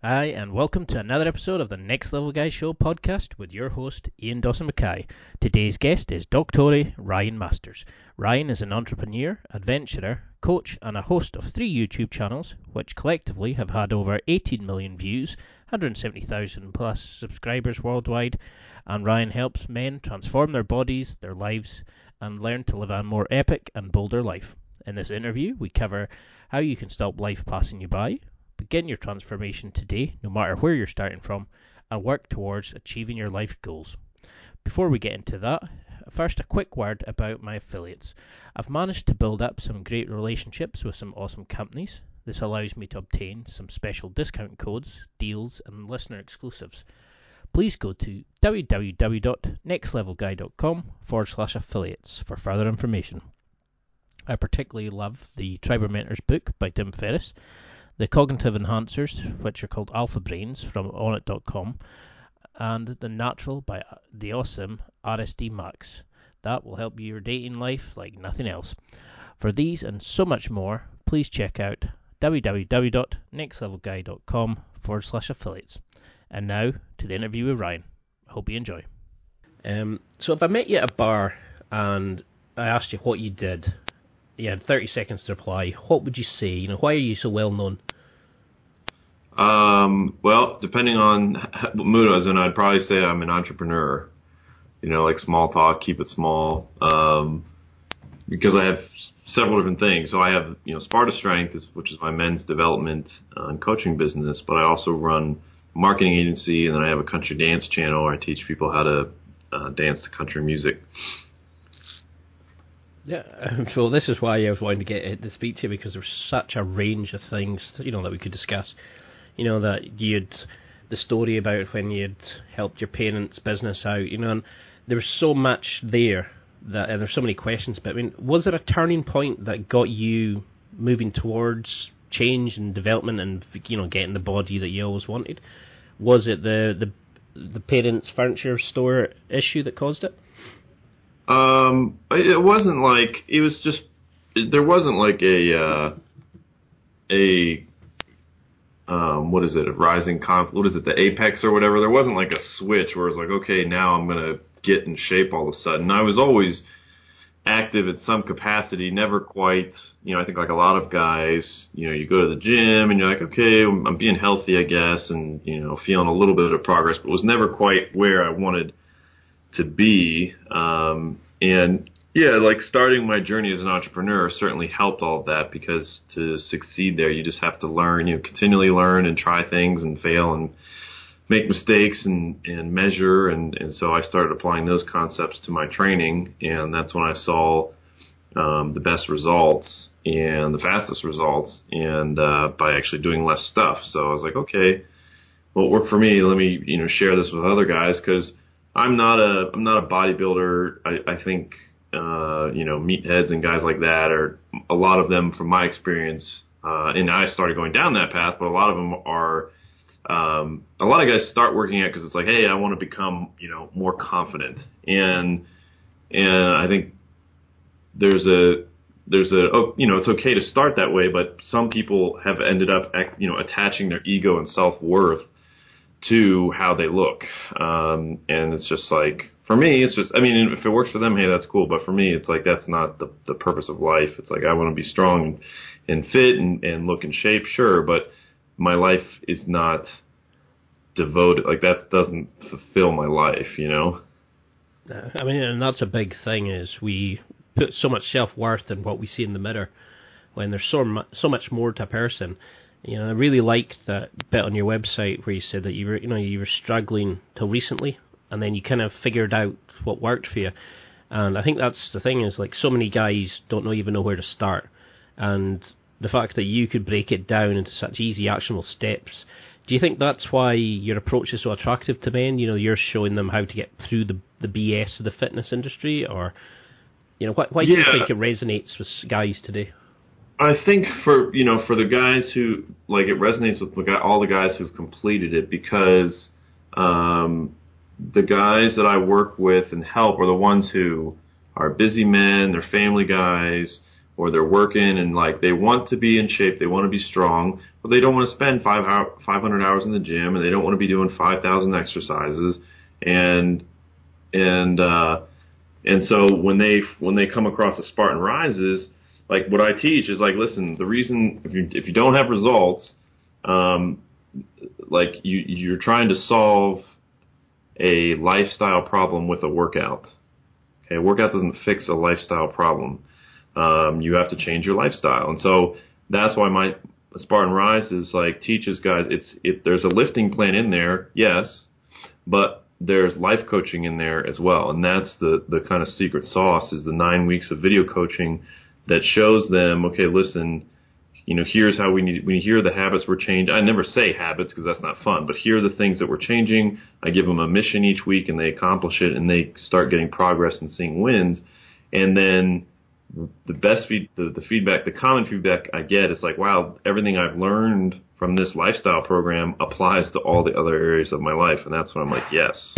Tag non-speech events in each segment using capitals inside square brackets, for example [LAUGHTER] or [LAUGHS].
Hi, and welcome to another episode of the Next Level Guy Show podcast with your host, Ian Dawson Mackay. Today's guest is Doctore Ryan Masters. Ryan is an entrepreneur, adventurer, coach, and a host of three YouTube channels, which collectively have had over 18 million views, 170,000 plus subscribers worldwide. And Ryan helps men transform their bodies, their lives, and learn to live a more epic and bolder life. In this interview, we cover how you can stop life passing you by, begin your transformation today, no matter where you're starting from, and work towards achieving your life goals. Before we get into that, first a quick word about my affiliates. I've managed to build up some great relationships with some awesome companies. This allows me to obtain some special discount codes, deals, and listener exclusives. Please go to www.nextlevelguy.com forward slash affiliates for further information. I particularly love the Tribe Mentors book by Tim Ferriss the cognitive enhancers, which are called Alpha Brains from Onnit.com, and the Natural by the awesome RSD Maxx. That will help you your dating life like nothing else. For these and so much more, please check out www.nextlevelguy.com forward slash affiliates. And now to the interview with Ryan. Hope you enjoy. Um, so if I met you at a bar and I asked you what you did, you had 30 seconds to reply. What would you say? You know, why are you so well known? Um, well, depending on what [LAUGHS] mood I was in, I'd probably say I'm an entrepreneur. You know, like small talk, keep it small. Um, because I have several different things. So I have, you know, Sparta Strength, which is my men's development uh, and coaching business, but I also run a marketing agency, and then I have a country dance channel where I teach people how to uh, dance to country music. Yeah, [LAUGHS] so this is why I was wanting to get to speak to you because there's such a range of things you know that we could discuss. You know that you'd the story about when you'd helped your parents' business out. You know, and there was so much there that and there's so many questions. But I mean, was there a turning point that got you moving towards change and development and you know getting the body that you always wanted? Was it the the the parents' furniture store issue that caused it? Um, it wasn't like it was just there wasn't like a uh, a um, what is it a rising comp what is it the apex or whatever there wasn't like a switch where it's like okay now I'm gonna get in shape all of a sudden I was always active in some capacity never quite you know I think like a lot of guys you know you go to the gym and you're like okay I'm being healthy I guess and you know feeling a little bit of progress but was never quite where I wanted to be. Um, and yeah, like starting my journey as an entrepreneur certainly helped all of that because to succeed there, you just have to learn, you know, continually learn and try things and fail and make mistakes and, and measure. And, and so I started applying those concepts to my training. And that's when I saw um, the best results and the fastest results and uh, by actually doing less stuff. So I was like, okay, well, it worked for me. Let me, you know, share this with other guys because – I'm not a I'm not a bodybuilder. I, I think uh, you know meatheads and guys like that are a lot of them from my experience. Uh, and I started going down that path, but a lot of them are. Um, a lot of guys start working out because it's like, hey, I want to become you know more confident, and and I think there's a there's a oh, you know it's okay to start that way, but some people have ended up you know attaching their ego and self worth to how they look. Um, and it's just like, for me, it's just, I mean, if it works for them, hey, that's cool. But for me, it's like, that's not the, the purpose of life. It's like, I want to be strong and, and fit and, and look in shape, sure. But my life is not devoted, like that doesn't fulfill my life, you know? Uh, I mean, and that's a big thing is we put so much self worth in what we see in the mirror when there's so much, so much more to a person you know, I really liked that bit on your website where you said that you were, you know, you were struggling till recently, and then you kind of figured out what worked for you. And I think that's the thing is like so many guys don't know even know where to start, and the fact that you could break it down into such easy actionable steps Do you think that's why your approach is so attractive to men? You know, you're showing them how to get through the the BS of the fitness industry, or you know, why, why do you think it resonates with guys today? I think for you know for the guys who like it resonates with the guy, all the guys who've completed it because um, the guys that I work with and help are the ones who are busy men, they're family guys, or they're working and like they want to be in shape, they want to be strong, but they don't want to spend five hour, 500 hours in the gym and they don't want to be doing 5,000 exercises and and uh, and so when they when they come across the Spartan Rises, like what I teach is like, listen, the reason if you if you don't have results, um, like you you're trying to solve a lifestyle problem with a workout. Okay, a workout doesn't fix a lifestyle problem. Um, you have to change your lifestyle, and so that's why my Spartan Rise is like teaches guys. It's if there's a lifting plan in there, yes, but there's life coaching in there as well, and that's the the kind of secret sauce is the nine weeks of video coaching that shows them, okay, listen, you know, here's how we need. We hear the habits we're changing. I never say habits because that's not fun, but here are the things that we're changing. I give them a mission each week, and they accomplish it, and they start getting progress and seeing wins, and then the best feed, the, the feedback, the common feedback I get is like, wow, everything I've learned from this lifestyle program applies to all the other areas of my life, and that's when I'm like, yes,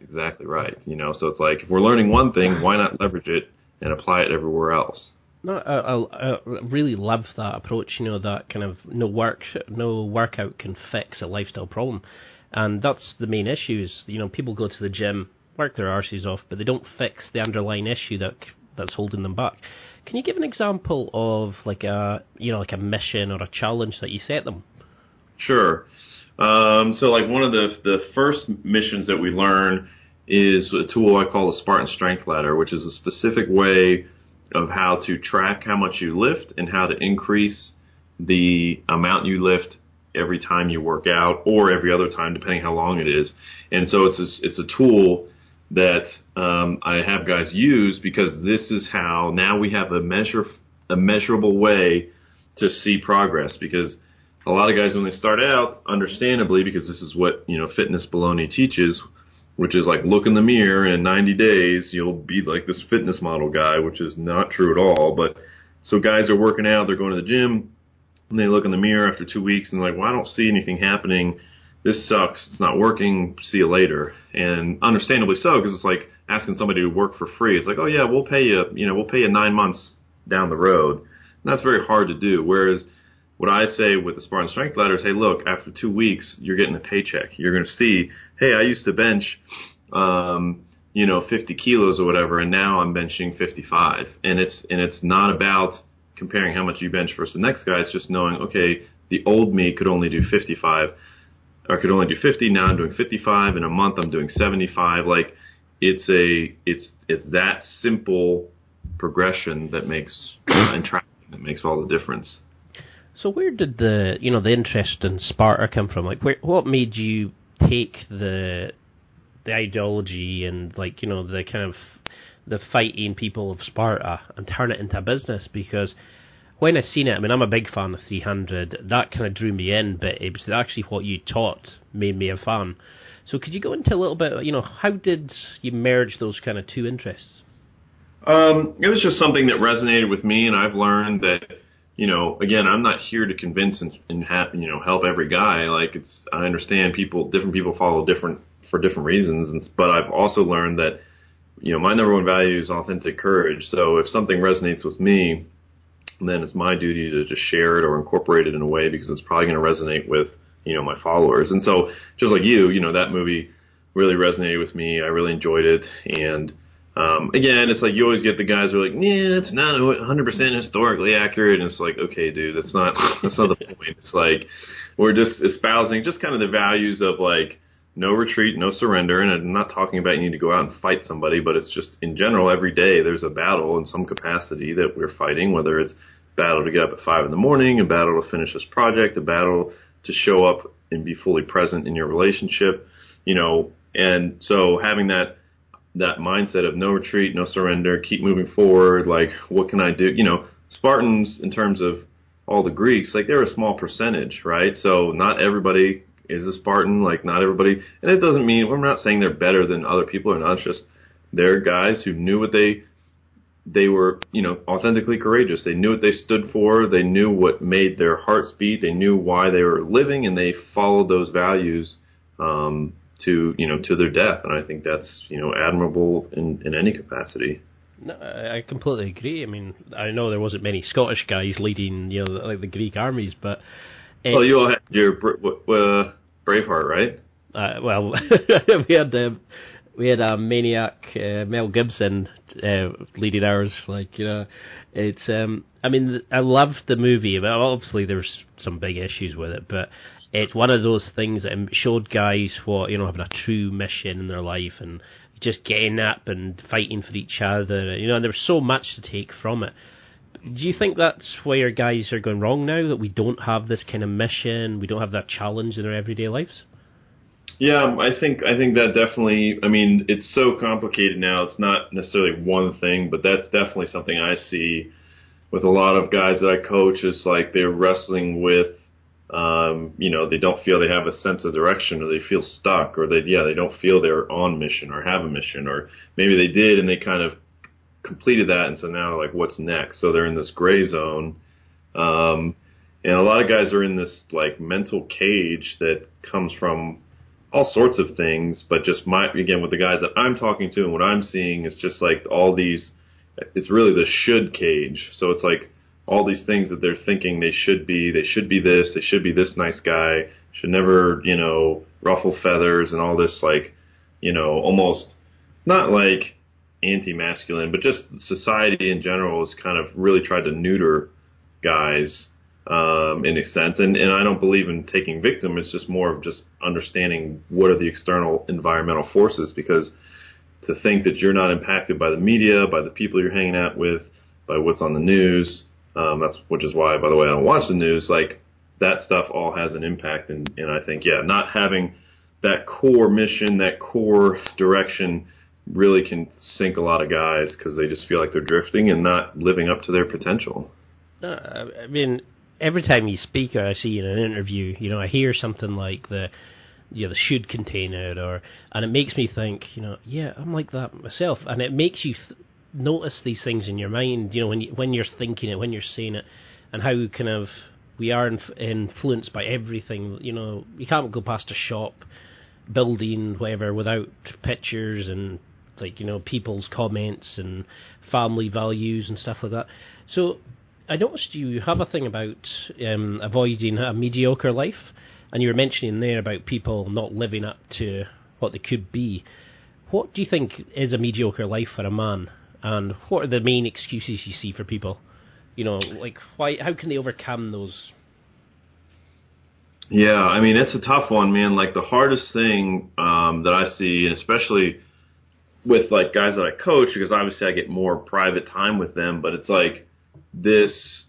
exactly right. You know, so it's like if we're learning one thing, why not leverage it and apply it everywhere else? No, I, I, I really love that approach. You know, that kind of no work, no workout can fix a lifestyle problem, and that's the main issue. Is you know people go to the gym, work their arses off, but they don't fix the underlying issue that that's holding them back. Can you give an example of like a you know like a mission or a challenge that you set them? Sure. Um, so like one of the the first missions that we learn is a tool I call the Spartan Strength Ladder, which is a specific way of how to track how much you lift and how to increase the amount you lift every time you work out or every other time, depending how long it is. And so it's a, it's a tool that um, I have guys use because this is how now we have a measure a measurable way to see progress because a lot of guys when they start out, understandably, because this is what you know fitness baloney teaches, which is like look in the mirror and in 90 days you'll be like this fitness model guy, which is not true at all. But so guys are working out, they're going to the gym, and they look in the mirror after two weeks and like, well, I don't see anything happening. This sucks. It's not working. See you later. And understandably so, because it's like asking somebody to work for free. It's like, oh yeah, we'll pay you. You know, we'll pay you nine months down the road. And that's very hard to do. Whereas what I say with the Spartan Strength Ladder is, hey, look, after two weeks, you're getting a paycheck. You're going to see, hey, I used to bench, um, you know, 50 kilos or whatever, and now I'm benching 55. And it's and it's not about comparing how much you bench versus the next guy. It's just knowing, okay, the old me could only do 55, or could only do 50. Now I'm doing 55. In a month, I'm doing 75. Like, it's a it's it's that simple progression that makes uh, and tracking that makes all the difference. So where did the you know the interest in Sparta come from? Like, where, what made you take the the ideology and like you know the kind of the fighting people of Sparta and turn it into a business? Because when I seen it, I mean, I'm a big fan of 300. That kind of drew me in, but it was actually what you taught made me a fan. So could you go into a little bit? You know, how did you merge those kind of two interests? Um, it was just something that resonated with me, and I've learned that you know, again, I'm not here to convince and, and have, you know help every guy. Like it's, I understand people, different people follow different for different reasons, and, but I've also learned that you know my number one value is authentic courage. So if something resonates with me, then it's my duty to just share it or incorporate it in a way because it's probably going to resonate with you know my followers. And so just like you, you know that movie really resonated with me. I really enjoyed it, and um, again, it's like you always get the guys who are like, yeah, it's not 100% historically accurate. And it's like, okay, dude, that's not [LAUGHS] that's not the point. It's like we're just espousing just kind of the values of like no retreat, no surrender. And I'm not talking about you need to go out and fight somebody, but it's just in general, every day there's a battle in some capacity that we're fighting, whether it's battle to get up at five in the morning, a battle to finish this project, a battle to show up and be fully present in your relationship, you know. And so having that that mindset of no retreat, no surrender, keep moving forward. Like, what can I do? You know, Spartans, in terms of all the Greeks, like they're a small percentage, right? So not everybody is a Spartan, like not everybody, and it doesn't mean we're not saying they're better than other people or not. It's just they're guys who knew what they they were, you know, authentically courageous. They knew what they stood for. They knew what made their hearts beat. They knew why they were living, and they followed those values um, to, you know, to their death. And I think that's, you know, admirable in, in any capacity. No, I completely agree. I mean, I know there wasn't many Scottish guys leading, you know, like the Greek armies, but uh, well, you all had your uh, Braveheart, right? Uh, well, [LAUGHS] we had um, we had a maniac uh, Mel Gibson uh, leading ours. Like you know, it's um, I mean, I loved the movie, but obviously there's some big issues with it. But it's one of those things that showed guys what you know having a true mission in their life and just getting up and fighting for each other. You know, and there was so much to take from it. Do you think that's where guys are going wrong now? That we don't have this kind of mission, we don't have that challenge in our everyday lives. Yeah, um, I think I think that definitely. I mean, it's so complicated now. It's not necessarily one thing, but that's definitely something I see with a lot of guys that I coach. Is like they're wrestling with, um, you know, they don't feel they have a sense of direction, or they feel stuck, or they yeah they don't feel they're on mission or have a mission, or maybe they did and they kind of completed that, and so now like what's next? So they're in this gray zone. Um, and a lot of guys are in this like mental cage that comes from all sorts of things, but just my again with the guys that I'm talking to and what I'm seeing is just like all these. It's really the should cage. So it's like all these things that they're thinking they should be. They should be this. They should be this nice guy. Should never, you know, ruffle feathers and all this like, you know, almost not like anti-masculine, but just society in general has kind of really tried to neuter guys um, in a sense. And, and I don't believe in taking victim. It's just more of just understanding what are the external environmental forces because to think that you're not impacted by the media, by the people you're hanging out with, by what's on the news, um, that's which is why, by the way, I don't watch the news. Like that stuff all has an impact, and, and I think yeah, not having that core mission, that core direction, really can sink a lot of guys because they just feel like they're drifting and not living up to their potential. I mean, every time you speak or I see in an interview, you know, I hear something like the you know, the should container or and it makes me think, you know, yeah, I'm like that myself, and it makes you th- notice these things in your mind, you know, when you, when you're thinking it, when you're saying it, and how kind of we are inf- influenced by everything. You know, you can't go past a shop, building, whatever, without pictures and like you know people's comments and family values and stuff like that. So I noticed you have a thing about um, avoiding a mediocre life, and you were mentioning there about people not living up to what they could be. What do you think is a mediocre life for a man, and what are the main excuses you see for people? You know, like why? How can they overcome those? Yeah, I mean it's a tough one, man. Like the hardest thing um, that I see, and especially with like guys that I coach, because obviously I get more private time with them, but it's like this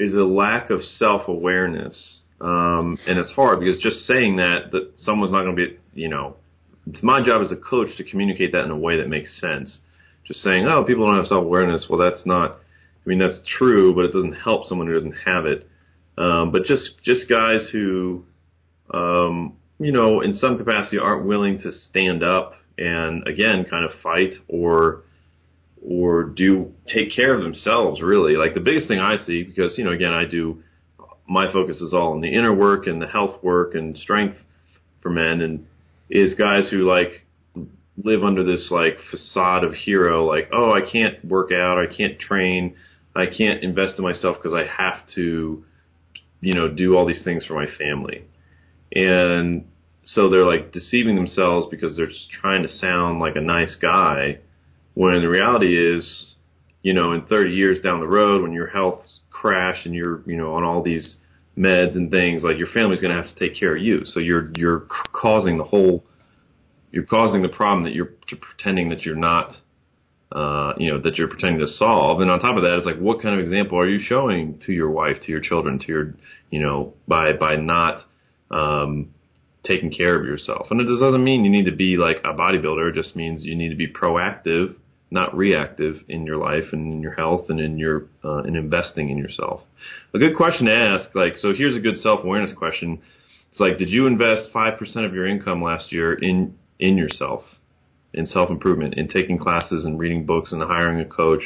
is a lack of self awareness. Um, and it's hard because just saying that, that someone's not going to be, you know, it's my job as a coach to communicate that in a way that makes sense. Just saying, oh, people don't have self awareness. Well, that's not, I mean, that's true, but it doesn't help someone who doesn't have it. Um, but just, just guys who, um, you know, in some capacity aren't willing to stand up and again, kind of fight or, or do take care of themselves really. Like the biggest thing I see, because, you know, again, I do, my focus is all on the inner work and the health work and strength for men and is guys who like live under this like facade of hero, like, oh, I can't work out, I can't train, I can't invest in myself because I have to, you know, do all these things for my family. And so they're like deceiving themselves because they're just trying to sound like a nice guy when the reality is, you know, in 30 years down the road, when your health's crashed and you're, you know, on all these meds and things, like your family's going to have to take care of you. So you're you're causing the whole, you're causing the problem that you're pretending that you're not, uh, you know, that you're pretending to solve. And on top of that, it's like, what kind of example are you showing to your wife, to your children, to your, you know, by by not um, taking care of yourself? And it just doesn't mean you need to be like a bodybuilder. It just means you need to be proactive not reactive in your life and in your health and in your uh, in investing in yourself. A good question to ask, like, so here's a good self awareness question. It's like, did you invest five percent of your income last year in in yourself, in self improvement, in taking classes and reading books and hiring a coach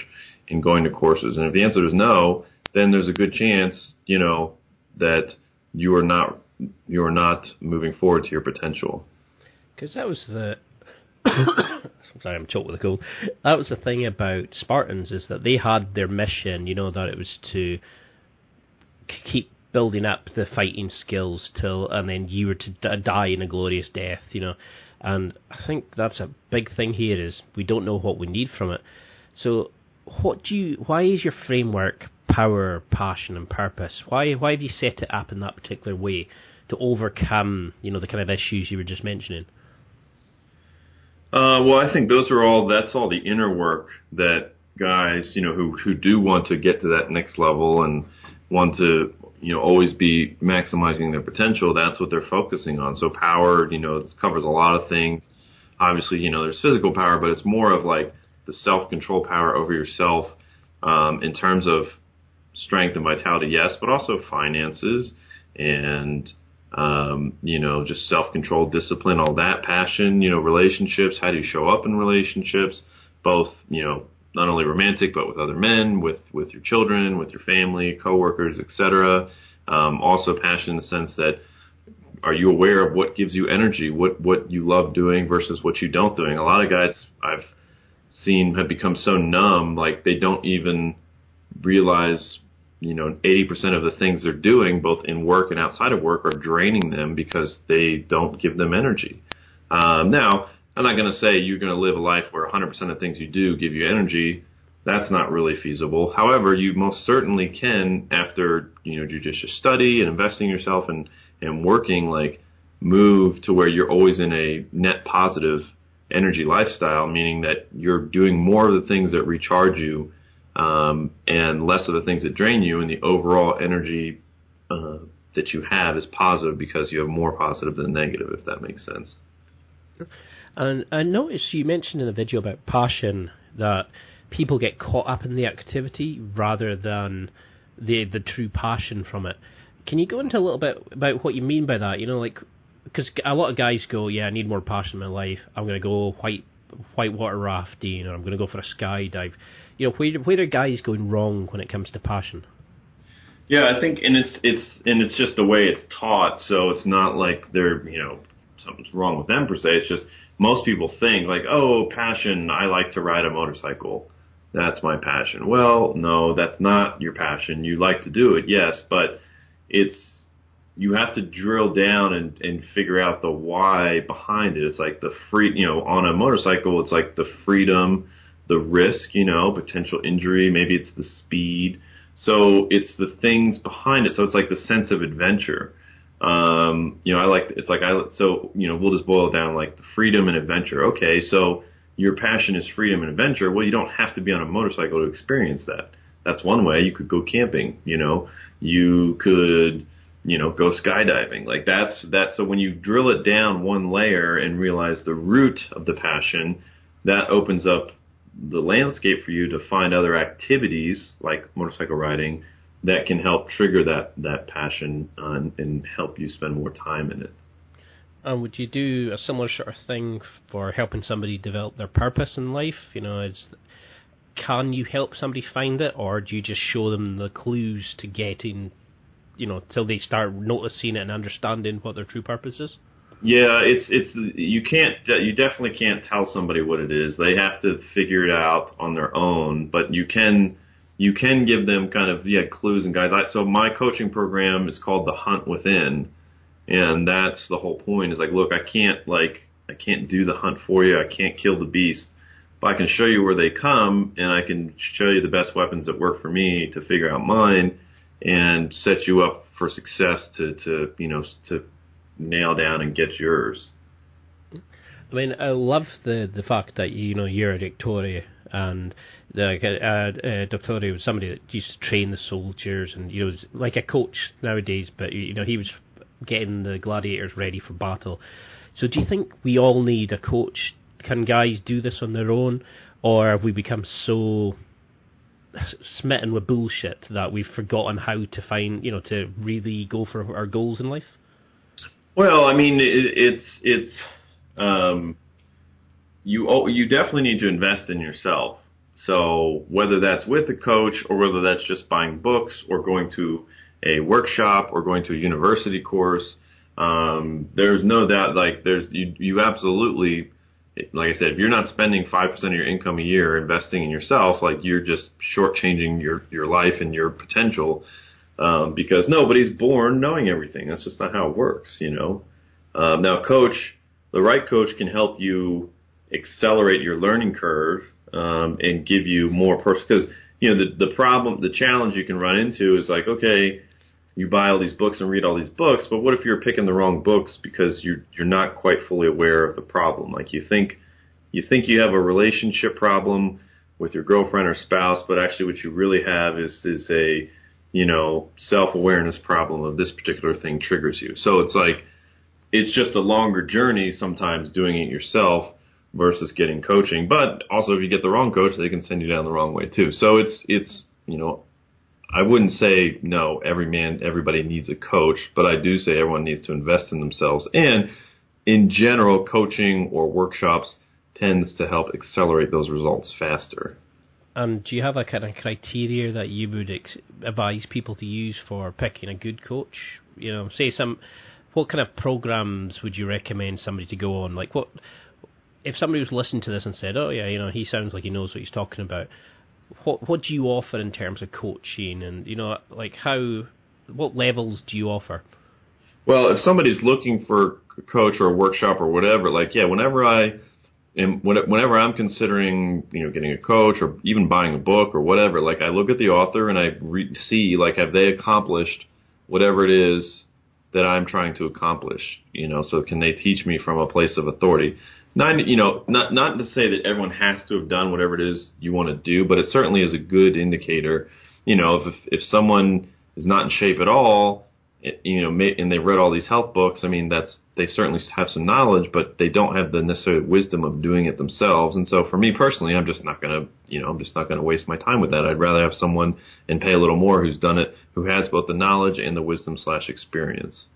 and going to courses? And if the answer is no, then there's a good chance, you know, that you are not you are not moving forward to your potential. Because that was the [COUGHS] sorry, I'm choked with a cold. That was the thing about Spartans is that they had their mission. You know that it was to keep building up the fighting skills till, and then you were to die in a glorious death. You know, and I think that's a big thing here is we don't know what we need from it. So, what do you? Why is your framework power, passion, and purpose? Why why have you set it up in that particular way to overcome you know the kind of issues you were just mentioning? Uh, well, I think those are all. That's all the inner work that guys, you know, who who do want to get to that next level and want to, you know, always be maximizing their potential. That's what they're focusing on. So power, you know, this covers a lot of things. Obviously, you know, there's physical power, but it's more of like the self control power over yourself um, in terms of strength and vitality, yes, but also finances and um, you know, just self control, discipline, all that, passion, you know, relationships. How do you show up in relationships, both, you know, not only romantic, but with other men, with with your children, with your family, coworkers, etc. Um, also, passion in the sense that are you aware of what gives you energy, what what you love doing versus what you don't doing. A lot of guys I've seen have become so numb, like they don't even realize you know, 80% of the things they're doing, both in work and outside of work, are draining them because they don't give them energy. Um, now, I'm not going to say you're going to live a life where 100% of things you do give you energy. That's not really feasible. However, you most certainly can, after you know judicious study and investing yourself and and working, like move to where you're always in a net positive energy lifestyle, meaning that you're doing more of the things that recharge you um, and less of the things that drain you, and the overall energy uh, that you have is positive because you have more positive than negative, if that makes sense. And I noticed you mentioned in a video about passion that people get caught up in the activity rather than the the true passion from it. Can you go into a little bit about what you mean by that? You know, like because a lot of guys go, yeah, I need more passion in my life. I'm going to go white white water rafting, or I'm going to go for a skydive you know, where where are guys going wrong when it comes to passion? Yeah, I think, and it's it's and it's just the way it's taught. So it's not like they're you know something's wrong with them per se. It's just most people think like, oh, passion. I like to ride a motorcycle. That's my passion. Well, no, that's not your passion. You like to do it, yes, but it's you have to drill down and, and figure out the why behind it. It's like the free, you know, on a motorcycle, it's like the freedom the risk, you know, potential injury, maybe it's the speed. So it's the things behind it. So it's like the sense of adventure. Um, you know, I like it's like I so you know we'll just boil it down like freedom and adventure. Okay, so your passion is freedom and adventure. Well, you don't have to be on a motorcycle to experience that. That's one way. You could go camping. You know, you could you know go skydiving. Like that's that's so when you drill it down one layer and realize the root of the passion, that opens up the landscape for you to find other activities like motorcycle riding that can help trigger that that passion and, and help you spend more time in it. And would you do a similar sort of thing for helping somebody develop their purpose in life? You know, is can you help somebody find it, or do you just show them the clues to getting, you know, till they start noticing it and understanding what their true purpose is? Yeah, it's it's you can't you definitely can't tell somebody what it is. They have to figure it out on their own. But you can you can give them kind of yeah clues and guides. I, so my coaching program is called the Hunt Within, and that's the whole point. Is like, look, I can't like I can't do the hunt for you. I can't kill the beast, but I can show you where they come, and I can show you the best weapons that work for me to figure out mine, and set you up for success to to you know to nail down and get yours. I mean, I love the the fact that you know you're a Doctore and the uh, uh, was somebody that used to train the soldiers and you know was like a coach nowadays, but you know he was getting the gladiators ready for battle. So do you think we all need a coach can guys do this on their own, or have we become so smitten with bullshit that we've forgotten how to find, you know, to really go for our goals in life? Well, I mean, it, it's it's um, you oh, you definitely need to invest in yourself. So whether that's with a coach or whether that's just buying books or going to a workshop or going to a university course, um, there's no doubt like there's you you absolutely like I said, if you're not spending five percent of your income a year investing in yourself, like you're just shortchanging your your life and your potential. Um, because nobody's born knowing everything. That's just not how it works, you know. Um, now, coach, the right coach can help you accelerate your learning curve um, and give you more personal. Because you know the the problem, the challenge you can run into is like, okay, you buy all these books and read all these books, but what if you're picking the wrong books because you're you're not quite fully aware of the problem? Like you think you think you have a relationship problem with your girlfriend or spouse, but actually what you really have is is a you know self awareness problem of this particular thing triggers you. So it's like it's just a longer journey sometimes doing it yourself versus getting coaching. But also if you get the wrong coach, they can send you down the wrong way too. So it's it's you know I wouldn't say no, every man, everybody needs a coach, but I do say everyone needs to invest in themselves. And in general, coaching or workshops tends to help accelerate those results faster. And do you have a kind of criteria that you would ex- advise people to use for picking a good coach? You know, say some, what kind of programs would you recommend somebody to go on? Like what, if somebody was listening to this and said, "Oh yeah, you know, he sounds like he knows what he's talking about," what what do you offer in terms of coaching, and you know, like how what levels do you offer? Well, if somebody's looking for a coach or a workshop or whatever, like yeah, whenever I am, whenever I'm considering, you know, getting a coach or even buying a book or whatever, like I look at the author and I re- see like have they accomplished whatever it is that I'm trying to accomplish, you know, so can they teach me from a place of authority? not you know not not to say that everyone has to have done whatever it is you want to do, but it certainly is a good indicator. You know, if if someone is not in shape at all, you know, and they've read all these health books, I mean, that's they certainly have some knowledge, but they don't have the necessary wisdom of doing it themselves. And so, for me personally, I'm just not to, you know, I'm just not to waste my time with that. I'd rather have someone and pay a little more who's done it, who has both the knowledge and the wisdom slash experience.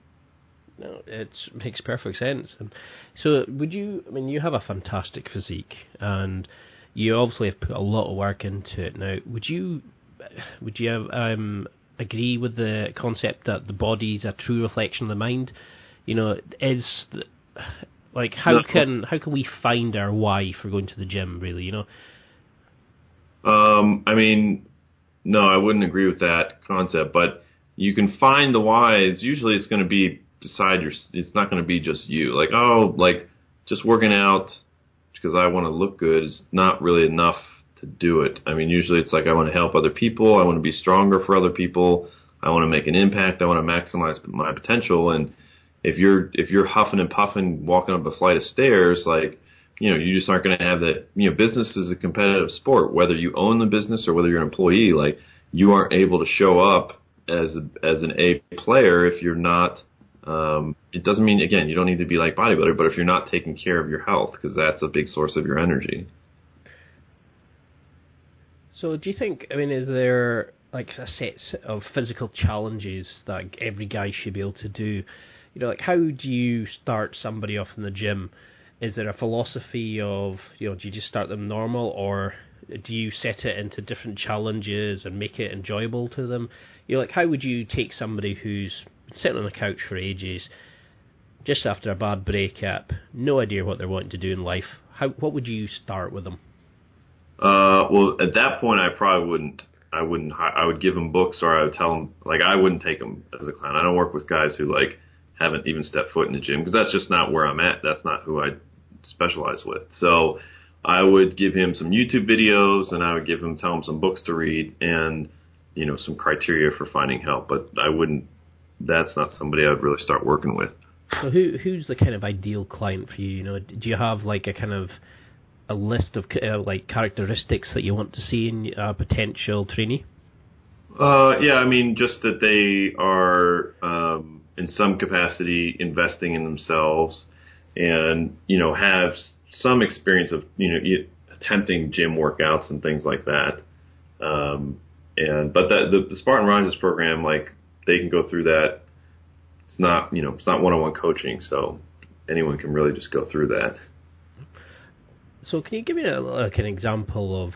No, it makes perfect sense. And so, would you? I mean, you have a fantastic physique, and you obviously have put a lot of work into it. Now, would you? Would you have, um, agree with the concept that the body is a true reflection of the mind? You know, is like how can how can we find our why for going to the gym? Really, you know. Um, I mean, no, I wouldn't agree with that concept, but you can find the whys. Usually, it's going to be beside your. It's not going to be just you. Like oh, like just working out because I want to look good is not really enough to do it. I mean, usually it's like I want to help other people. I want to be stronger for other people. I want to make an impact. I want to maximize my potential. And if you're if you're huffing and puffing walking up a flight of stairs, like you know, you just aren't going to have that. You know, business is a competitive sport. Whether you own the business or whether you're an employee, like you aren't able to show up as a, as an A player if you're not um, it doesn't mean again you don't need to be like bodybuilder, but if you're not taking care of your health, because that's a big source of your energy. So, do you think? I mean, is there like a set of physical challenges that every guy should be able to do? You know, like how do you start somebody off in the gym? Is there a philosophy of you know, do you just start them normal, or do you set it into different challenges and make it enjoyable to them? You know, like how would you take somebody who's sitting on the couch for ages, just after a bad breakup, no idea what they're wanting to do in life. How what would you start with them? Uh, well, at that point, I probably wouldn't. I wouldn't. I would give them books, or I would tell them like I wouldn't take them as a client. I don't work with guys who like haven't even stepped foot in the gym because that's just not where I'm at. That's not who I specialize with. So I would give him some YouTube videos, and I would give him tell him some books to read, and you know some criteria for finding help. But I wouldn't that's not somebody I'd really start working with. So who who's the kind of ideal client for you? You know, do you have like a kind of a list of uh, like characteristics that you want to see in a potential trainee? Uh, yeah, I mean, just that they are um, in some capacity investing in themselves, and you know have some experience of you know attempting gym workouts and things like that. Um, and but that the, the Spartan Rises program, like they can go through that. It's not you know it's not one-on-one coaching, so anyone can really just go through that. So can you give me a, like an example of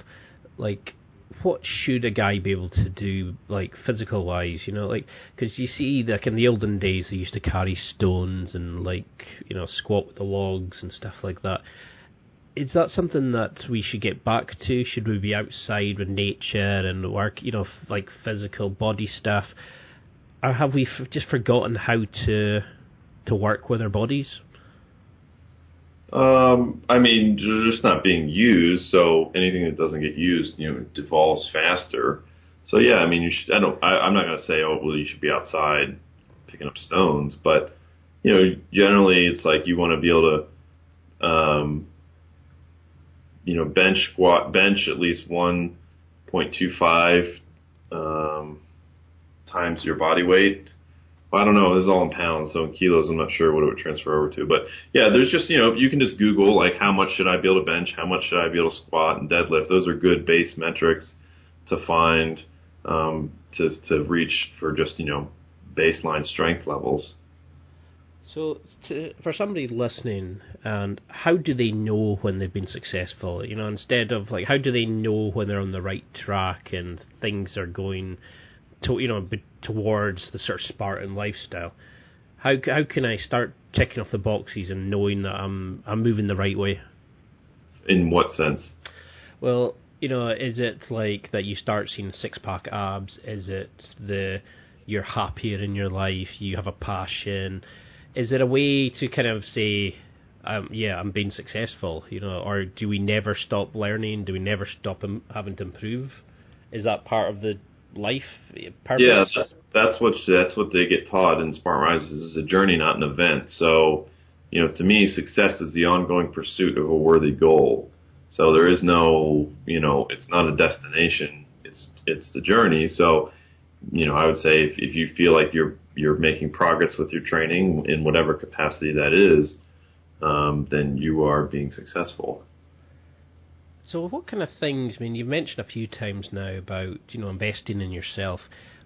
like what should a guy be able to do like physical wise you know like because you see like in the olden days they used to carry stones and like you know squat with the logs and stuff like that. Is that something that we should get back to? Should we be outside with nature and work you know like physical body stuff? Or have we f- just forgotten how to to work with our bodies Um, I mean, they're just not being used, so anything that doesn't get used, you know, devolves faster. So yeah, I mean, you should. I don't. I, I'm not to say, oh, well, you should be outside picking up stones, but you know, generally, it's like you want to be able to, um, you know, bench squat, bench at least 1.25 um, times your body weight. I don't know. This is all in pounds, so in kilos, I'm not sure what it would transfer over to. But yeah, there's just you know you can just Google like how much should I be able to bench, how much should I be able to squat and deadlift. Those are good base metrics to find um, to to reach for just you know baseline strength levels. So, to, for somebody listening, and how do they know when they've been successful? You know, instead of like, how do they know when they're on the right track and things are going to, you know, towards the sort of Spartan lifestyle? How how can I start checking off the boxes and knowing that I'm I'm moving the right way? In what sense? Well, you know, is it like that you start seeing six pack abs? Is it the you're happier in your life, you have a passion? Is it a way to kind of say, um, yeah, I'm being successful, you know, or do we never stop learning? Do we never stop Im- having to improve? Is that part of the life purpose? Yeah, that's, that's what that's what they get taught in Spartan Rises. Is a journey, not an event. So, you know, to me, success is the ongoing pursuit of a worthy goal. So there is no, you know, it's not a destination. It's it's the journey. So, you know, I would say if, if you feel like you're you're making progress with your training in whatever capacity that is, um, then you are being successful. So, what kind of things? I mean, you've mentioned a few times now about you know investing in yourself.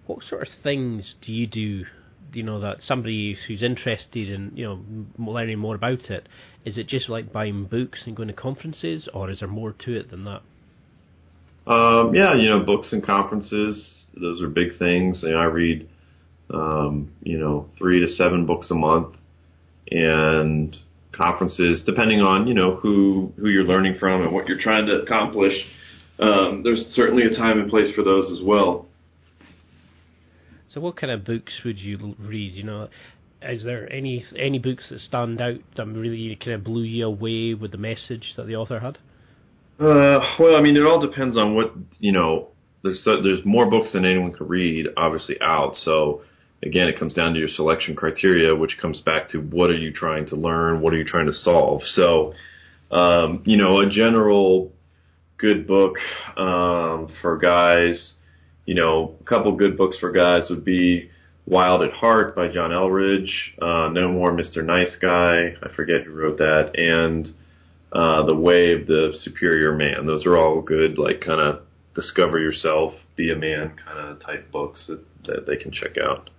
What sort of things do you do? You know that somebody who's interested in you know learning more about it. Is it just like buying books and going to conferences, or is there more to it than that? Um, yeah, you know, books and conferences, those are big things. You know, I read, um, you know, three to seven books a month and conferences, depending on, you know, who, who you're learning from and what you're trying to accomplish. Um, there's certainly a time and place for those as well. So, what kind of books would you read? You know, is there any any books that stand out that really kind of blew you away with the message that the author had? Uh, well, I mean, it all depends on what you know. There's so, there's more books than anyone could read, obviously out. So again, it comes down to your selection criteria, which comes back to what are you trying to learn, what are you trying to solve. So, um, you know, a general good book um, for guys, you know, a couple good books for guys would be Wild at Heart by John Eldredge, uh, No More Mr. Nice Guy, I forget who wrote that, and uh, The Way of the Superior Man. Those are all good, like kind of discover yourself, be a man kind of type books that, that they can check out.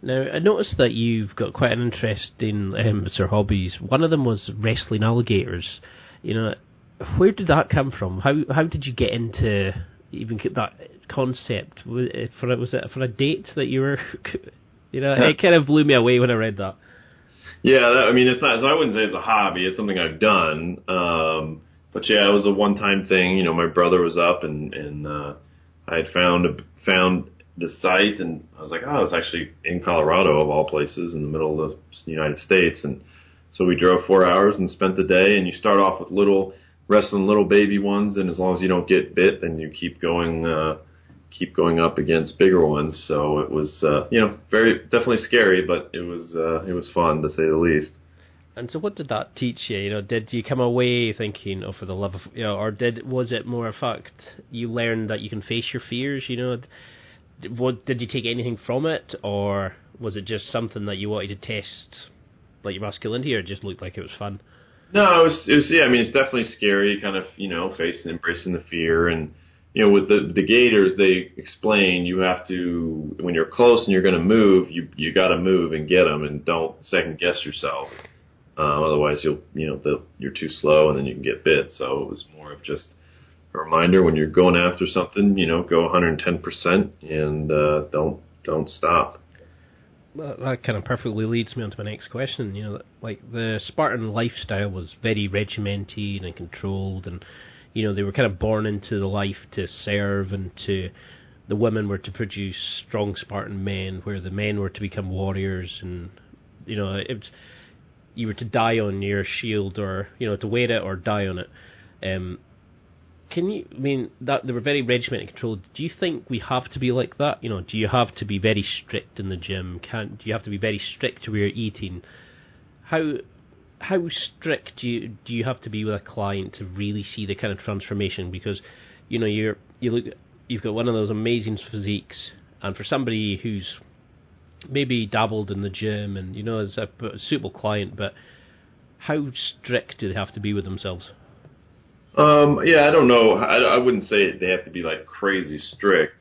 Now, I noticed that you've got quite an interest in um, sort of hobbies. One of them was wrestling alligators. You know, where did that come from? How how did you get into even that concept? Was it for was it for a date that you were? [LAUGHS] You know, it kind of blew me away when I read that. Yeah, that, I mean, it's not. So I wouldn't say it's a hobby. It's something I've done. Um, but yeah, it was a one-time thing. You know, my brother was up, and and uh, I had found a, found the site, and I was like, oh, it's actually in Colorado of all places, in the middle of the United States, and so we drove four hours and spent the day. And you start off with little wrestling little baby ones, and as long as you don't get bit, then you keep going. Uh, keep going up against bigger ones. So it was, uh, you know, very definitely scary, but it was uh, it was fun to say the least. And so, what did that teach you? You know, did you come away thinking, "Oh, for the love of," you know, or did was it more a fact you learned that you can face your fears? You know, what did you take anything from it, or was it just something that you wanted to test like your masculinity, or it just looked like it was fun? No, it was, it was yeah. I mean, it's definitely scary, kind of you know, facing, embracing the fear, and you know, with the the Gators, they explain you have to when you're close and you're going to move, you you got to move and get them, and don't second guess yourself. Um, otherwise, you'll you know you're too slow, and then you can get bit. So it was more of just a reminder when you're going after something, you know, go 110 percent and uh, don't don't stop. Well, that kind of perfectly leads me on to my next question. You know, like the Spartan lifestyle was very regimented and controlled, and you know they were kind of born into the life to serve and to the women were to produce strong Spartan men, where the men were to become warriors, and you know it you were to die on your shield or you know to wear it or die on it. Um, can you? I mean, that they were very regimented and controlled. Do you think we have to be like that? You know, do you have to be very strict in the gym? Can do you have to be very strict to where you're eating? How how strict do you do you have to be with a client to really see the kind of transformation? Because you know you're you look you've got one of those amazing physiques, and for somebody who's maybe dabbled in the gym and you know is a, a suitable client, but how strict do they have to be with themselves? Um, yeah, I don't know. I, I wouldn't say they have to be like crazy strict.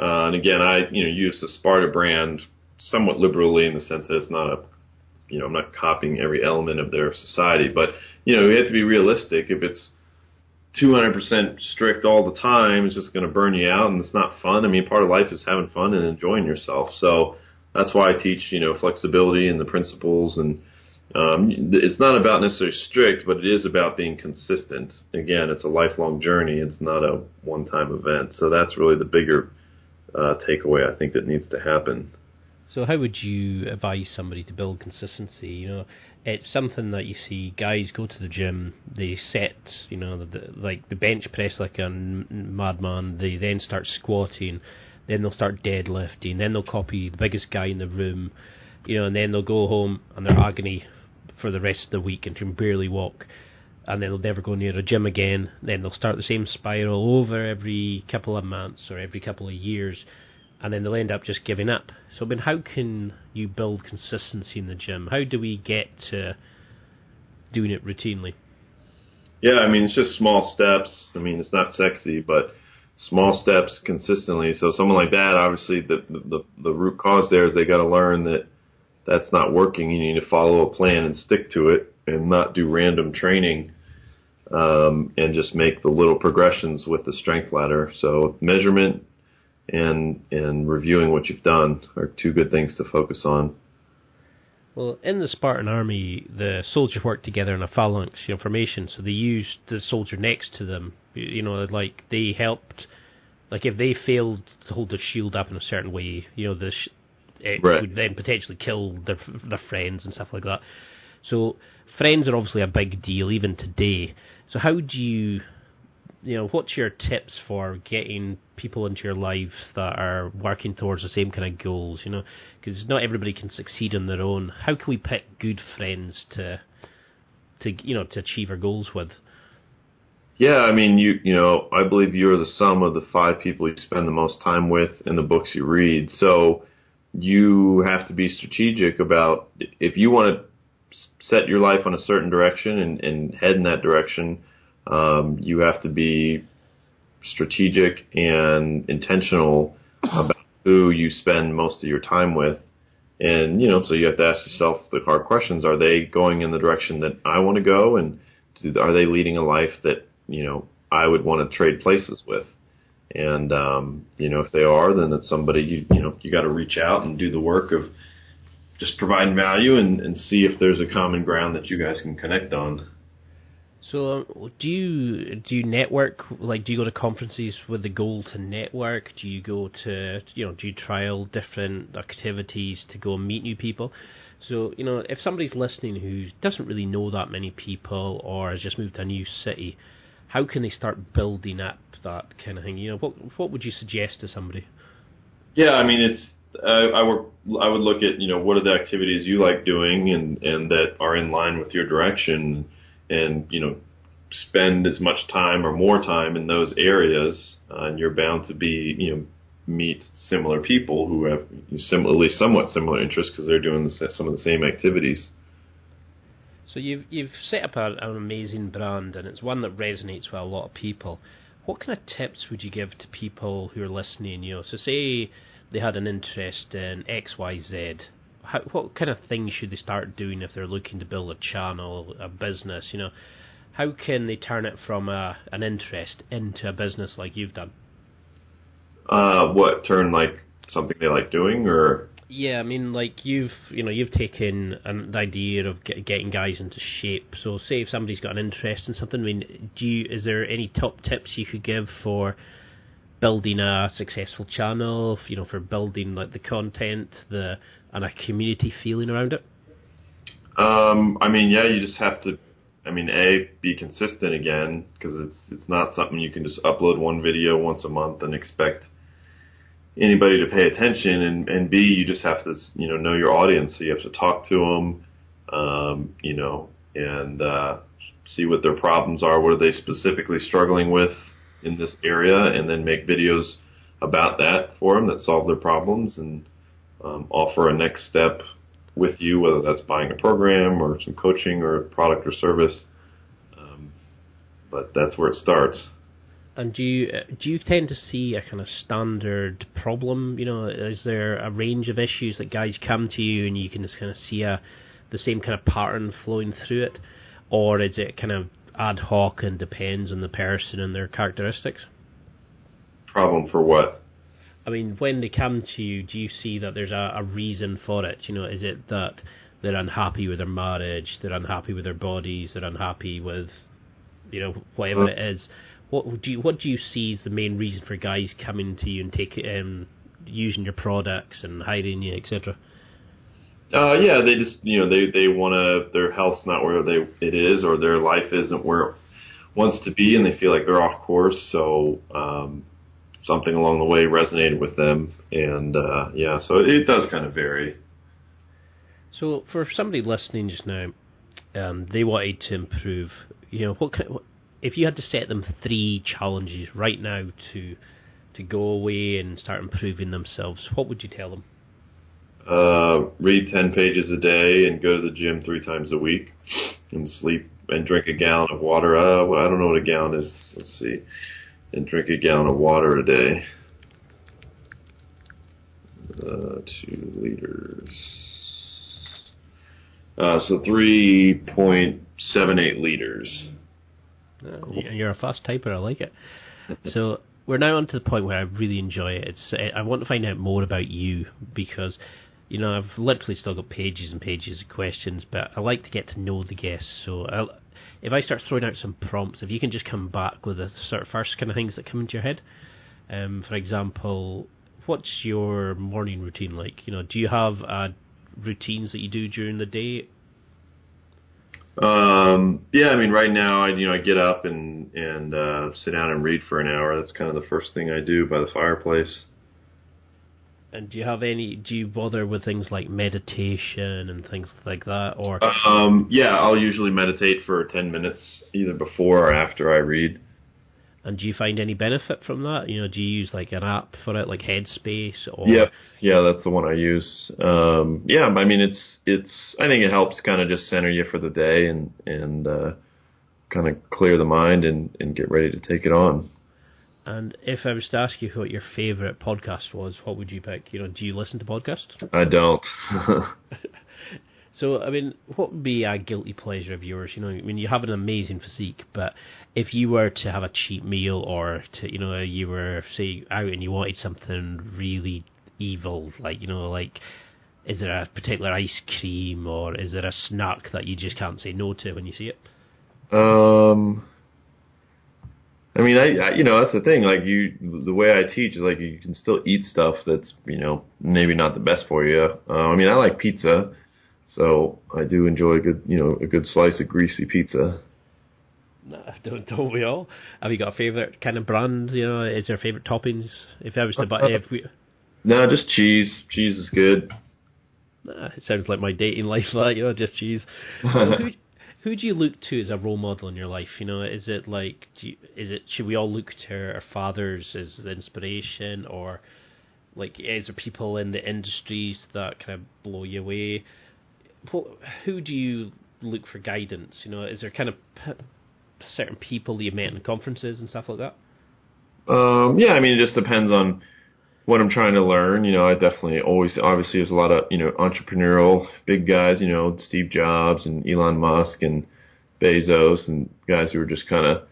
Uh, and again, I you know use the Sparta brand somewhat liberally in the sense that it's not a you know I'm not copying every element of their society, but you know you have to be realistic. If it's 200% strict all the time, it's just going to burn you out, and it's not fun. I mean, part of life is having fun and enjoying yourself. So that's why I teach you know flexibility and the principles and um, it's not about necessarily strict, but it is about being consistent. Again, it's a lifelong journey. It's not a one-time event. So that's really the bigger uh, takeaway I think that needs to happen. So how would you advise somebody to build consistency? You know, it's something that you see guys go to the gym, they set, you know, the, like the bench press like a madman. They then start squatting, then they'll start deadlifting, then they'll copy the biggest guy in the room, you know, and then they'll go home and they're agony for the rest of the week and can barely walk, and then they'll never go near a gym again. Then they'll start the same spiral over every couple of months or every couple of years, and then they'll end up just giving up. So, I mean, how can you build consistency in the gym? How do we get to doing it routinely? Yeah, I mean, it's just small steps. I mean, it's not sexy, but small steps consistently. So someone like that, obviously, the the, the root cause there is they got to learn that that's not working. You need to follow a plan and stick to it, and not do random training, um, and just make the little progressions with the strength ladder. So measurement and and reviewing what you've done are two good things to focus on. Well, in the Spartan army, the soldiers worked together in a phalanx formation, so they used the soldier next to them. You know, like they helped. Like if they failed to hold their shield up in a certain way, you know, the sh- it right. would then potentially kill their their friends and stuff like that. So friends are obviously a big deal even today. So how do you, you know, what's your tips for getting people into your life that are working towards the same kind of goals? You know, because not everybody can succeed on their own. How can we pick good friends to, to you know, to achieve our goals with? Yeah, I mean, you you know, I believe you're the sum of the five people you spend the most time with and the books you read. So you have to be strategic about if you want to set your life on a certain direction and, and head in that direction. Um, you have to be strategic and intentional about who you spend most of your time with. And, you know, so you have to ask yourself the hard questions. Are they going in the direction that I want to go? And are they leading a life that, you know, I would want to trade places with? And um, you know, if they are, then it's somebody you you know you got to reach out and do the work of just providing value and, and see if there's a common ground that you guys can connect on. So, um, do you do you network? Like, do you go to conferences with the goal to network? Do you go to you know do you trial different activities to go and meet new people? So, you know, if somebody's listening who doesn't really know that many people or has just moved to a new city, how can they start building up that kind of thing? You know, what what would you suggest to somebody? Yeah, I mean, it's uh, I would I would look at you know what are the activities you like doing and and that are in line with your direction, and you know spend as much time or more time in those areas, uh, and you're bound to be you know meet similar people who have similarly somewhat similar interests because they're doing the, some of the same activities. So you've you've set up a, an amazing brand, and it's one that resonates with a lot of people. What kind of tips would you give to people who are listening? You know, so say they had an interest in X, Y, Z. How, what kind of things should they start doing if they're looking to build a channel, a business? You know, how can they turn it from a, an interest into a business like you've done? Uh, what turn like something they like doing, or yeah, I mean, like you've you know you've taken the idea of get, getting guys into shape. So, say if somebody's got an interest in something, I mean, do you, is there any top tips you could give for building a successful channel? You know, for building like the content, the and a community feeling around it. Um, I mean, yeah, you just have to. I mean, a be consistent again because it's it's not something you can just upload one video once a month and expect anybody to pay attention, and, and B, you just have to you know know your audience, so you have to talk to them, um, you know, and uh, see what their problems are, what are they specifically struggling with in this area, and then make videos about that for them that solve their problems, and um, offer a next step with you, whether that's buying a program or some coaching or product or service. Um, but that's where it starts. And do you uh, do you tend to see a kind of standard problem? You know, is there a range of issues that guys come to you and you can just kind of see a the same kind of pattern flowing through it, or is it kind of ad hoc and depends on the person and their characteristics? Problem for what? I mean, when they come to you, do you see that there's a, a reason for it? You know, is it that they're unhappy with their marriage, they're unhappy with their bodies, they're unhappy with, you know, whatever it is? What do you what do you see as the main reason for guys coming to you and take um, using your products and hiring you, etc. Uh, yeah, they just you know they they want to their health's not where they it is or their life isn't where it wants to be, and they feel like they're off course. So um, something along the way resonated with them, and uh, yeah, so it, it does kind of vary. So for somebody listening just now, um, they wanted to improve. You know, what, kind, what if you had to set them three challenges right now to to go away and start improving themselves, what would you tell them? Uh, read ten pages a day and go to the gym three times a week, and sleep and drink a gallon of water. Uh, well, I don't know what a gallon is. Let's see, and drink a gallon of water a day. Uh, two liters. Uh, so three point seven eight liters. You're a fast typer. I like it. so [LAUGHS] we're now on to the point where I really enjoy it. It's I want to find out more about you because you know I've literally still got pages and pages of questions, but I like to get to know the guests. So I'll, if I start throwing out some prompts, if you can just come back with the sort of first kind of things that come into your head. Um, for example, what's your morning routine like? You know, do you have uh, routines that you do during the day, um, yeah, I mean, right now, I you know I get up and and uh, sit down and read for an hour. That's kind of the first thing I do by the fireplace. And do you have any? Do you bother with things like meditation and things like that, or? Um, yeah, I'll usually meditate for ten minutes, either before or after I read. And do you find any benefit from that? You know, do you use like an app for it, like Headspace? Or yeah, yeah, that's the one I use. Um, yeah, I mean, it's it's. I think it helps kind of just center you for the day and and uh, kind of clear the mind and and get ready to take it on. And if I was to ask you what your favorite podcast was, what would you pick? You know, do you listen to podcasts? I don't. [LAUGHS] [LAUGHS] So, I mean, what would be a guilty pleasure of yours? You know, I mean, you have an amazing physique, but if you were to have a cheap meal or to, you know, you were, say, out and you wanted something really evil, like, you know, like, is there a particular ice cream or is there a snack that you just can't say no to when you see it? Um, I mean, I, I, you know that's the thing. Like you, the way I teach is like you can still eat stuff that's you know maybe not the best for you. Uh, I mean, I like pizza. So I do enjoy a good, you know, a good slice of greasy pizza. No, [LAUGHS] don't, don't we all? Have you got a favorite kind of brand? You know, is there favorite toppings? If I was to buy, if we, [LAUGHS] no, just cheese. Cheese is good. Nah, it sounds like my dating life. [LAUGHS] That you know, just cheese. who, who do you look to as a role model in your life? You know, is it like, do you, is it should we all look to our fathers as the inspiration, or like, is there people in the industries that kind of blow you away? Who do you look for guidance? You know, is there kind of p- certain people that you met in conferences and stuff like that? Um, yeah, I mean, it just depends on what I'm trying to learn. You know, I definitely always, obviously, there's a lot of, you know, entrepreneurial big guys, you know, Steve Jobs and Elon Musk and Bezos and guys who are just kind of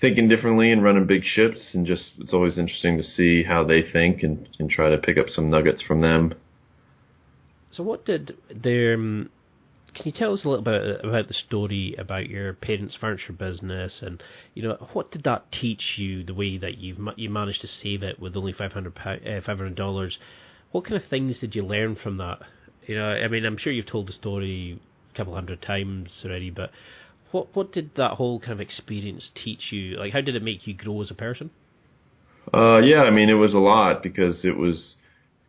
thinking differently and running big ships. And just, it's always interesting to see how they think and, and try to pick up some nuggets from them. So, what did their um, can you tell us a little bit about the story about your parents' furniture business, and you know what did that teach you? The way that you've you managed to save it with only five hundred uh, dollars. What kind of things did you learn from that? You know, I mean, I'm sure you've told the story a couple hundred times already, but what what did that whole kind of experience teach you? Like, how did it make you grow as a person? Uh, yeah, I mean, it was a lot because it was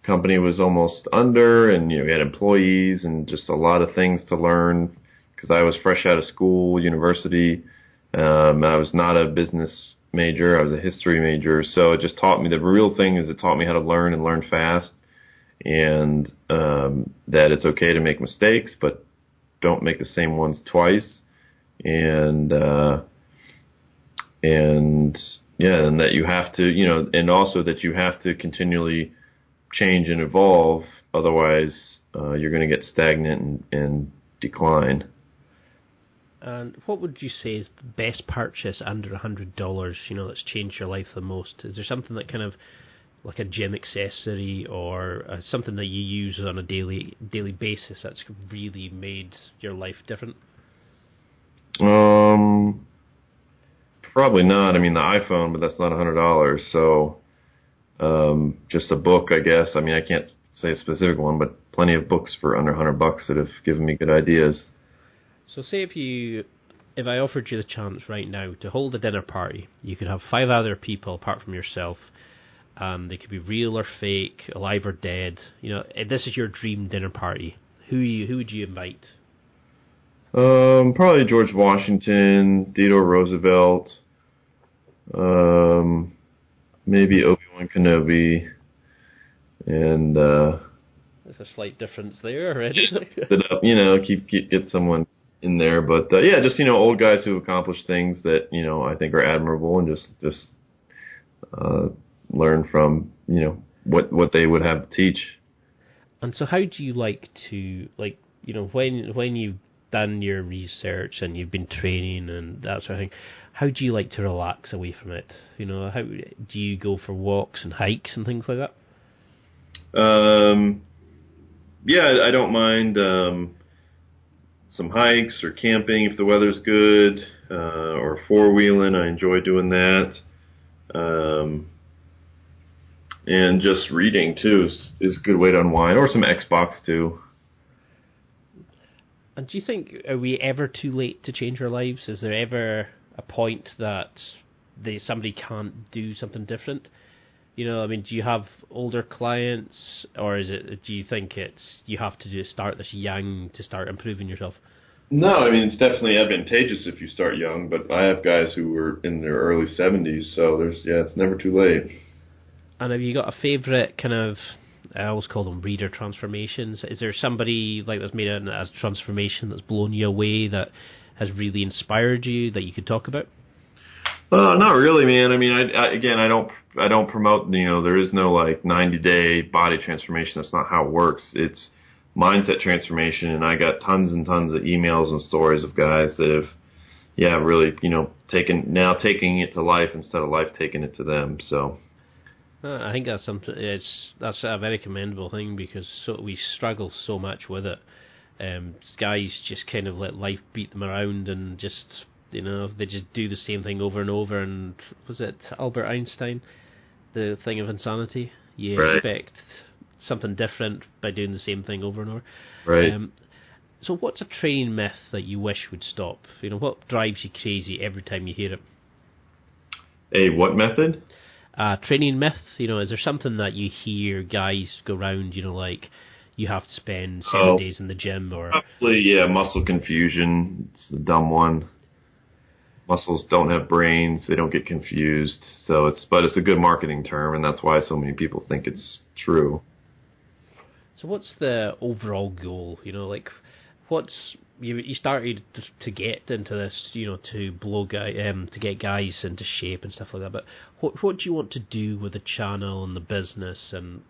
company was almost under, and you know we had employees and just a lot of things to learn because I was fresh out of school, university. Um, I was not a business major; I was a history major. So it just taught me the real thing is it taught me how to learn and learn fast, and um, that it's okay to make mistakes, but don't make the same ones twice, and uh, and yeah, and that you have to, you know, and also that you have to continually change and evolve. Otherwise, uh, you're going to get stagnant and, and decline. And what would you say is the best purchase under a hundred dollars? You know, that's changed your life the most. Is there something that kind of like a gym accessory or uh, something that you use on a daily daily basis that's really made your life different? Um, probably not. I mean, the iPhone, but that's not a hundred dollars. So, um, just a book, I guess. I mean, I can't say a specific one, but plenty of books for under 100 bucks that have given me good ideas. So, say if you, if I offered you the chance right now to hold a dinner party, you could have five other people apart from yourself. Um, they could be real or fake, alive or dead. You know, this is your dream dinner party. Who you, who would you invite? Um, probably George Washington, Theodore Roosevelt. Um, maybe Obi Wan Kenobi, and uh, there's a slight difference there [LAUGHS] already. up, you know, keep, keep get someone in there, but uh, yeah, just you know, old guys who accomplished things that you know I think are admirable, and just just uh, learn from you know what what they would have to teach. And so, how do you like to like you know when when you've done your research and you've been training and that sort of thing? How do you like to relax away from it? You know, how do you go for walks and hikes and things like that? Um, yeah, I don't mind um, some hikes or camping if the weather's good, uh, or four wheeling. I enjoy doing that. Um, and just reading too is, is a good way to unwind, or some Xbox too. And do you think are we ever too late to change our lives? Is there ever a point that they somebody can't do something different? You know, I mean, do you have older clients, or is it? Do you think it's you have to just start this young to start improving yourself? No, I mean it's definitely advantageous if you start young, but I have guys who were in their early seventies, so there's yeah, it's never too late. And have you got a favorite kind of? I always call them reader transformations. Is there somebody like that's made a, a transformation that's blown you away that has really inspired you that you could talk about? Uh, not really, man. I mean, I, I again, I don't, I don't promote. You know, there is no like 90 day body transformation. That's not how it works. It's mindset transformation, and I got tons and tons of emails and stories of guys that have, yeah, really, you know, taken now taking it to life instead of life taking it to them. So. Uh, I think that's something. It's that's a very commendable thing because so we struggle so much with it um, guys just kind of let life beat them around and just you know they just do the same thing over and over. And was it Albert Einstein, the thing of insanity? You right. expect something different by doing the same thing over and over. Right. Um, so, what's a training myth that you wish would stop? You know, what drives you crazy every time you hear it? A what method? Uh, training myth. You know, is there something that you hear guys go around? You know, like you have to spend seven oh, days in the gym or probably yeah muscle confusion it's a dumb one muscles don't have brains they don't get confused so it's but it's a good marketing term and that's why so many people think it's true so what's the overall goal you know like what's you you started to, get into this, you know, to blow guy, um, to get guys into shape and stuff like that. But what what do you want to do with the channel and the business, and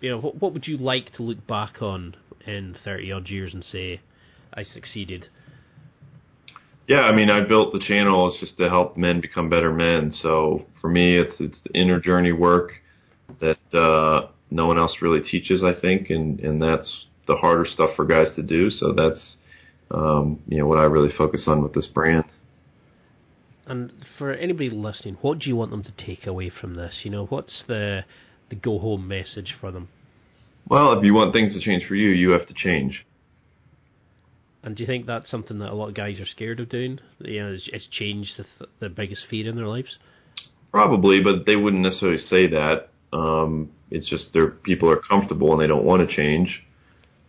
you know, what what would you like to look back on in thirty odd years and say, I succeeded? Yeah, I mean, I built the channel it's just to help men become better men. So for me, it's it's the inner journey work that uh, no one else really teaches, I think, and and that's the harder stuff for guys to do. So that's um, you know what I really focus on with this brand. And for anybody listening, what do you want them to take away from this? You know, what's the the go home message for them? Well, if you want things to change for you, you have to change. And do you think that's something that a lot of guys are scared of doing? You know, it's, it's changed the, th- the biggest fear in their lives. Probably, but they wouldn't necessarily say that. Um, it's just their people are comfortable and they don't want to change,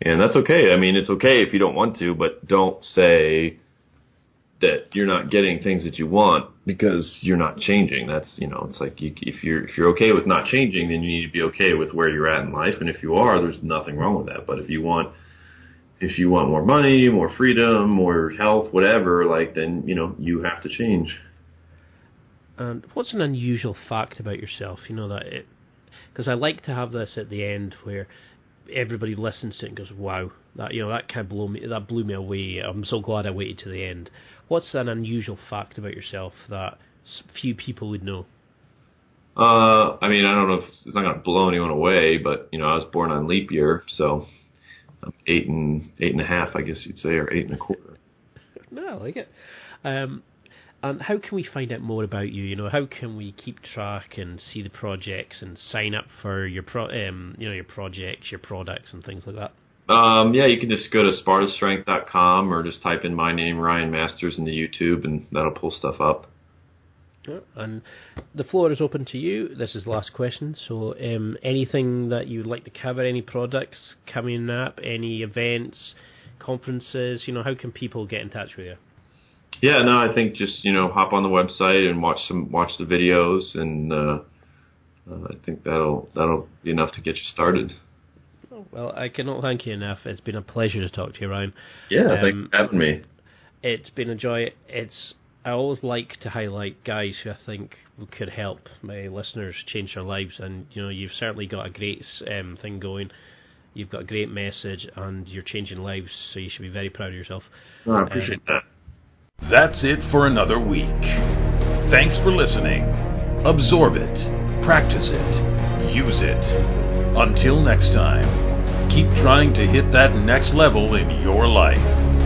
and that's okay. I mean, it's okay if you don't want to, but don't say that you're not getting things that you want because you're not changing. That's you know, it's like you, if you're if you're okay with not changing, then you need to be okay with where you're at in life, and if you are, there's nothing wrong with that. But if you want if you want more money, more freedom, more health, whatever, like then you know you have to change. And what's an unusual fact about yourself? You know that it because I like to have this at the end where everybody listens to it and goes, "Wow, that you know that kind of blew me that blew me away." I'm so glad I waited to the end. What's an unusual fact about yourself that few people would know? Uh, I mean, I don't know if it's not going to blow anyone away, but you know, I was born on leap year, so I'm eight and eight and a half, I guess you'd say, or eight and a quarter. No, I like it. Um, and how can we find out more about you? You know, how can we keep track and see the projects and sign up for your pro, um, you know, your projects, your products, and things like that? Um, yeah, you can just go to SpartaStrength.com or just type in my name, Ryan Masters, into YouTube, and that'll pull stuff up. Yeah, and the floor is open to you. This is the last question. So, um, anything that you'd like to cover, any products coming up, any events, conferences, you know, how can people get in touch with you? Yeah, no, I think just you know hop on the website and watch some watch the videos, and uh, uh, I think that'll that'll be enough to get you started. Well, I cannot thank you enough. It's been a pleasure to talk to you, Ryan. Yeah, um, thanks for having me. It's been a joy. It's I always like to highlight guys who I think could help my listeners change their lives, and you know you've certainly got a great um, thing going. You've got a great message, and you're changing lives, so you should be very proud of yourself. Oh, I appreciate um, that. That's it for another week. Thanks for listening. Absorb it, practice it, use it. Until next time, keep trying to hit that next level in your life.